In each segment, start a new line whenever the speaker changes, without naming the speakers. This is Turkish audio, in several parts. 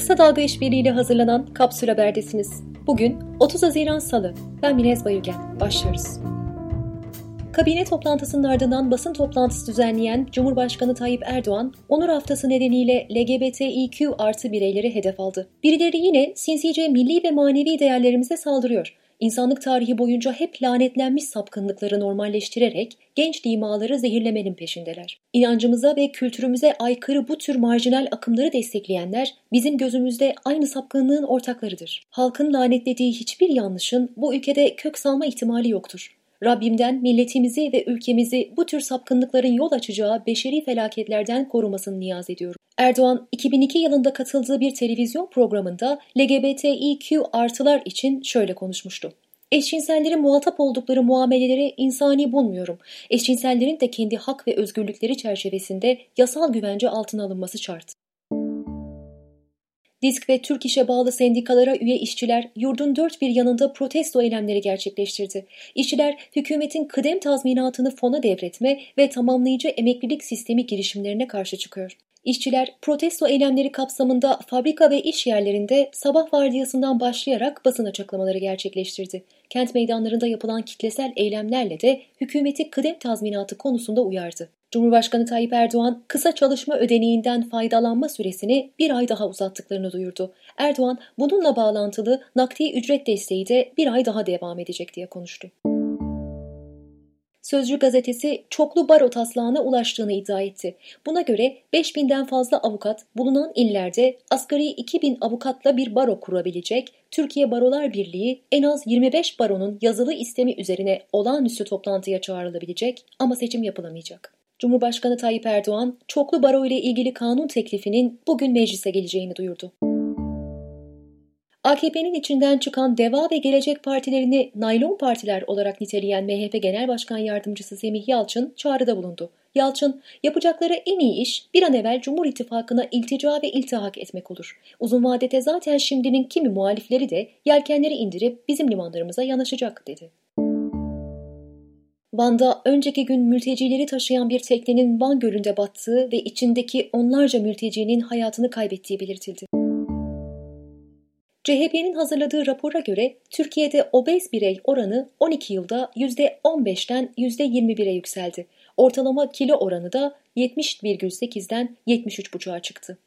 Kısa Dalga işbirliğiyle hazırlanan Kapsül Haber'desiniz. Bugün 30 Haziran Salı. Ben Minez Bayülgen. Başlıyoruz. Kabine toplantısının ardından basın toplantısı düzenleyen Cumhurbaşkanı Tayyip Erdoğan, onur haftası nedeniyle LGBTİQ artı bireyleri hedef aldı. Birileri yine sinsice milli ve manevi değerlerimize saldırıyor. İnsanlık tarihi boyunca hep lanetlenmiş sapkınlıkları normalleştirerek genç dimaları zehirlemenin peşindeler. İnancımıza ve kültürümüze aykırı bu tür marjinal akımları destekleyenler bizim gözümüzde aynı sapkınlığın ortaklarıdır. Halkın lanetlediği hiçbir yanlışın bu ülkede kök salma ihtimali yoktur. Rabbimden milletimizi ve ülkemizi bu tür sapkınlıkların yol açacağı beşeri felaketlerden korumasını niyaz ediyorum. Erdoğan 2002 yılında katıldığı bir televizyon programında LGBTİQ artılar için şöyle konuşmuştu. Eşcinsellerin muhatap oldukları muameleleri insani bulmuyorum. Eşcinsellerin de kendi hak ve özgürlükleri çerçevesinde yasal güvence altına alınması şart. Disk ve Türk İş'e bağlı sendikalara üye işçiler yurdun dört bir yanında protesto eylemleri gerçekleştirdi. İşçiler hükümetin kıdem tazminatını fona devretme ve tamamlayıcı emeklilik sistemi girişimlerine karşı çıkıyor. İşçiler protesto eylemleri kapsamında fabrika ve iş yerlerinde sabah vardiyasından başlayarak basın açıklamaları gerçekleştirdi. Kent meydanlarında yapılan kitlesel eylemlerle de hükümeti kıdem tazminatı konusunda uyardı. Cumhurbaşkanı Tayyip Erdoğan kısa çalışma ödeneğinden faydalanma süresini bir ay daha uzattıklarını duyurdu. Erdoğan bununla bağlantılı nakdi ücret desteği de bir ay daha devam edecek diye konuştu. Sözcü gazetesi çoklu baro taslağına ulaştığını iddia etti. Buna göre 5000'den fazla avukat bulunan illerde asgari 2000 avukatla bir baro kurabilecek, Türkiye Barolar Birliği en az 25 baronun yazılı istemi üzerine olağanüstü toplantıya çağrılabilecek ama seçim yapılamayacak. Cumhurbaşkanı Tayyip Erdoğan, çoklu baro ile ilgili kanun teklifinin bugün meclise geleceğini duyurdu. AKP'nin içinden çıkan Deva ve Gelecek partilerini naylon partiler olarak niteleyen MHP Genel Başkan Yardımcısı Semih Yalçın çağrıda bulundu. Yalçın, yapacakları en iyi iş bir an evvel Cumhur İttifakı'na iltica ve iltihak etmek olur. Uzun vadede zaten şimdinin kimi muhalifleri de yelkenleri indirip bizim limanlarımıza yanaşacak dedi. Van'da önceki gün mültecileri taşıyan bir teknenin Van Gölü'nde battığı ve içindeki onlarca mültecinin hayatını kaybettiği belirtildi. CHP'nin hazırladığı rapora göre Türkiye'de obez birey oranı 12 yılda %15'ten %21'e yükseldi. Ortalama kilo oranı da 70,8'den 73,5'a çıktı.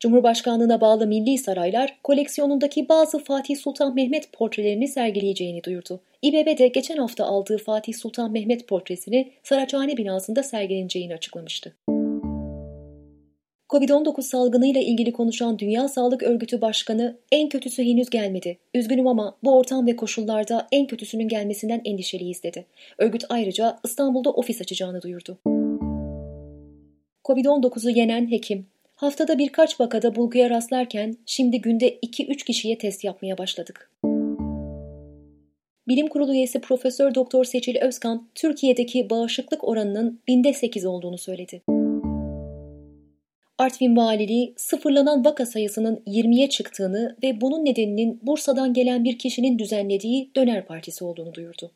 Cumhurbaşkanlığına bağlı Milli Saraylar koleksiyonundaki bazı Fatih Sultan Mehmet portrelerini sergileyeceğini duyurdu. İBB de geçen hafta aldığı Fatih Sultan Mehmet portresini Saraçhane binasında sergileneceğini açıklamıştı. Covid-19 salgınıyla ilgili konuşan Dünya Sağlık Örgütü Başkanı en kötüsü henüz gelmedi. Üzgünüm ama bu ortam ve koşullarda en kötüsünün gelmesinden endişeliyiz dedi. Örgüt ayrıca İstanbul'da ofis açacağını duyurdu. Covid-19'u yenen hekim Haftada birkaç vakada bulguya rastlarken şimdi günde 2-3 kişiye test yapmaya başladık. Bilim Kurulu üyesi Profesör Doktor Seçil Özkan, Türkiye'deki bağışıklık oranının binde 8 olduğunu söyledi. Artvin Valiliği sıfırlanan vaka sayısının 20'ye çıktığını ve bunun nedeninin Bursa'dan gelen bir kişinin düzenlediği döner partisi olduğunu duyurdu.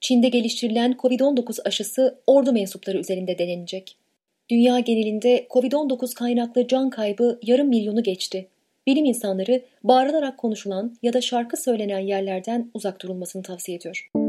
Çin'de geliştirilen COVID-19 aşısı ordu mensupları üzerinde denenecek. Dünya genelinde COVID-19 kaynaklı can kaybı yarım milyonu geçti. Bilim insanları bağırılarak konuşulan ya da şarkı söylenen yerlerden uzak durulmasını tavsiye ediyor.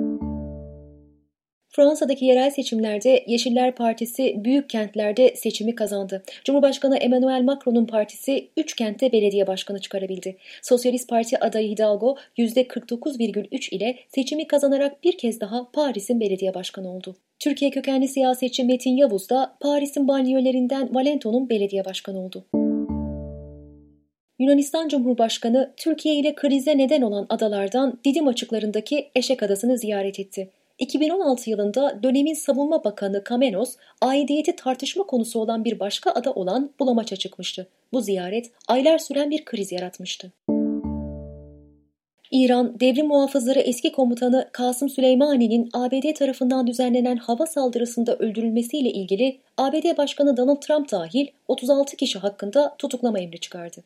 Fransa'daki yerel seçimlerde Yeşiller Partisi büyük kentlerde seçimi kazandı. Cumhurbaşkanı Emmanuel Macron'un partisi 3 kentte belediye başkanı çıkarabildi. Sosyalist Parti adayı Hidalgo %49,3 ile seçimi kazanarak bir kez daha Paris'in belediye başkanı oldu. Türkiye kökenli siyasetçi Metin Yavuz da Paris'in banliyölerinden Valento'nun belediye başkanı oldu. Yunanistan Cumhurbaşkanı Türkiye ile krize neden olan adalardan Didim açıklarındaki Eşek Adası'nı ziyaret etti. 2016 yılında dönemin savunma bakanı Kamenos, aidiyeti tartışma konusu olan bir başka ada olan Bulamaç'a çıkmıştı. Bu ziyaret aylar süren bir kriz yaratmıştı. İran, devrim muhafızları eski komutanı Kasım Süleymani'nin ABD tarafından düzenlenen hava saldırısında öldürülmesiyle ilgili ABD Başkanı Donald Trump dahil 36 kişi hakkında tutuklama emri çıkardı.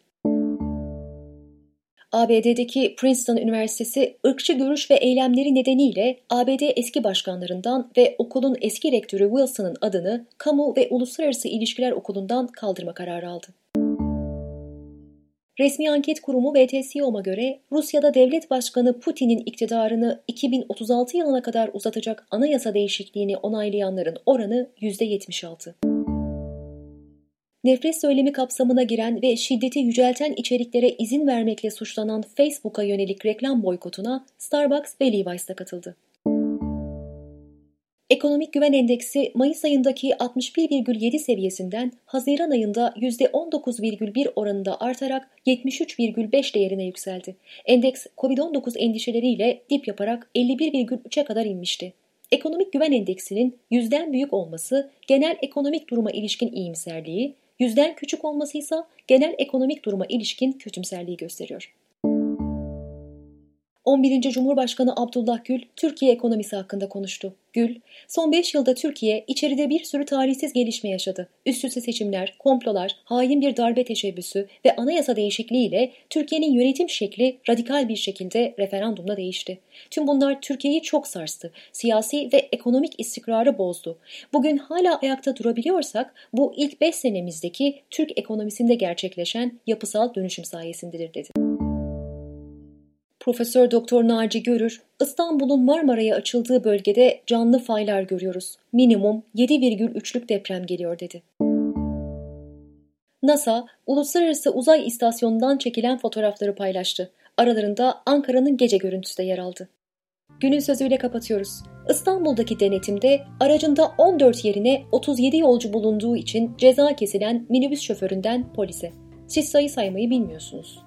ABD'deki Princeton Üniversitesi ırkçı görüş ve eylemleri nedeniyle ABD eski başkanlarından ve okulun eski rektörü Wilson'ın adını Kamu ve Uluslararası İlişkiler Okulu'ndan kaldırma kararı aldı. Resmi anket kurumu VTSİOM'a göre Rusya'da devlet başkanı Putin'in iktidarını 2036 yılına kadar uzatacak anayasa değişikliğini onaylayanların oranı %76. Nefret söylemi kapsamına giren ve şiddeti yücelten içeriklere izin vermekle suçlanan Facebook'a yönelik reklam boykotuna Starbucks ve Levi's de katıldı. Ekonomik Güven Endeksi Mayıs ayındaki 61,7 seviyesinden Haziran ayında %19,1 oranında artarak 73,5 değerine yükseldi. Endeks COVID-19 endişeleriyle dip yaparak 51,3'e kadar inmişti. Ekonomik Güven Endeksinin yüzden büyük olması genel ekonomik duruma ilişkin iyimserliği, yüzden küçük olması ise genel ekonomik duruma ilişkin kötümserliği gösteriyor. 11. Cumhurbaşkanı Abdullah Gül, Türkiye ekonomisi hakkında konuştu. Gül, son 5 yılda Türkiye içeride bir sürü tarihsiz gelişme yaşadı. Üst üste seçimler, komplolar, hain bir darbe teşebbüsü ve anayasa değişikliğiyle Türkiye'nin yönetim şekli radikal bir şekilde referandumla değişti. Tüm bunlar Türkiye'yi çok sarstı. Siyasi ve ekonomik istikrarı bozdu. Bugün hala ayakta durabiliyorsak bu ilk 5 senemizdeki Türk ekonomisinde gerçekleşen yapısal dönüşüm sayesindedir dedi. Profesör Doktor Naci Görür, İstanbul'un Marmara'ya açıldığı bölgede canlı faylar görüyoruz. Minimum 7,3'lük deprem geliyor dedi. NASA, Uluslararası Uzay İstasyonu'ndan çekilen fotoğrafları paylaştı. Aralarında Ankara'nın gece görüntüsü de yer aldı. Günün sözüyle kapatıyoruz. İstanbul'daki denetimde aracında 14 yerine 37 yolcu bulunduğu için ceza kesilen minibüs şoföründen polise. Siz sayı saymayı bilmiyorsunuz.